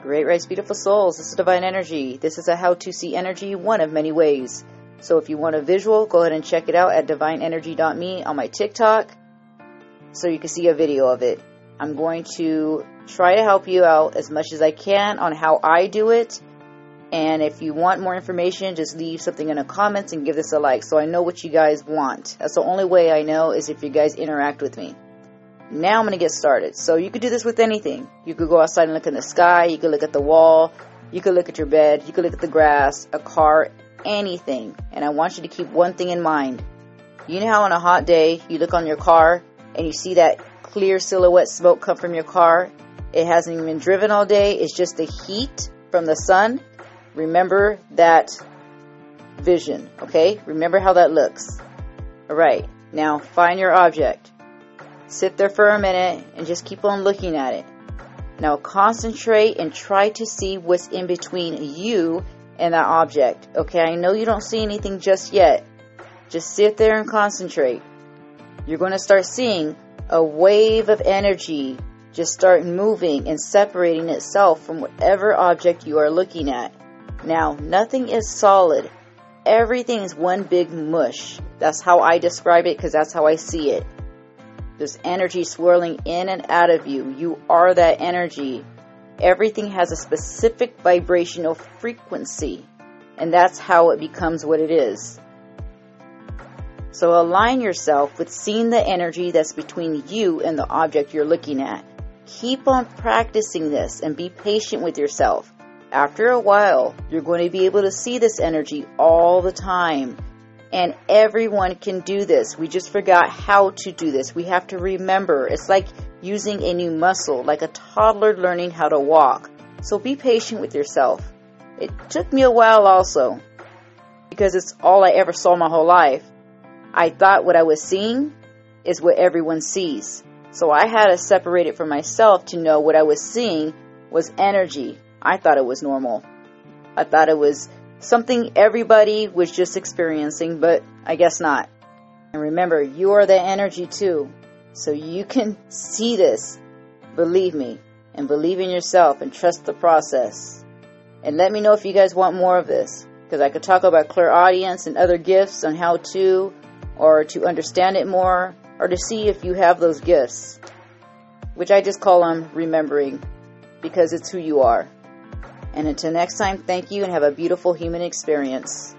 Great Rights Beautiful Souls, this is Divine Energy. This is a how to see energy one of many ways. So if you want a visual, go ahead and check it out at divineenergy.me on my TikTok so you can see a video of it. I'm going to try to help you out as much as I can on how I do it. And if you want more information, just leave something in the comments and give this a like so I know what you guys want. That's the only way I know is if you guys interact with me. Now I'm going to get started. So you could do this with anything. You could go outside and look in the sky. You could look at the wall. You could look at your bed. You could look at the grass, a car, anything. And I want you to keep one thing in mind. You know how on a hot day you look on your car and you see that clear silhouette smoke come from your car? It hasn't even been driven all day. It's just the heat from the sun. Remember that vision, okay? Remember how that looks. All right. Now find your object. Sit there for a minute and just keep on looking at it. Now concentrate and try to see what's in between you and that object. Okay, I know you don't see anything just yet. Just sit there and concentrate. You're going to start seeing a wave of energy just start moving and separating itself from whatever object you are looking at. Now, nothing is solid. Everything is one big mush. That's how I describe it because that's how I see it. There's energy swirling in and out of you. You are that energy. Everything has a specific vibrational frequency, and that's how it becomes what it is. So align yourself with seeing the energy that's between you and the object you're looking at. Keep on practicing this and be patient with yourself. After a while, you're going to be able to see this energy all the time and everyone can do this. We just forgot how to do this. We have to remember. It's like using a new muscle, like a toddler learning how to walk. So be patient with yourself. It took me a while also because it's all I ever saw my whole life. I thought what I was seeing is what everyone sees. So I had to separate it from myself to know what I was seeing was energy. I thought it was normal. I thought it was something everybody was just experiencing, but I guess not. And remember, you are the energy too. So you can see this. Believe me. And believe in yourself and trust the process. And let me know if you guys want more of this. Because I could talk about clairaudience and other gifts on how to, or to understand it more, or to see if you have those gifts. Which I just call them remembering. Because it's who you are. And until next time, thank you and have a beautiful human experience.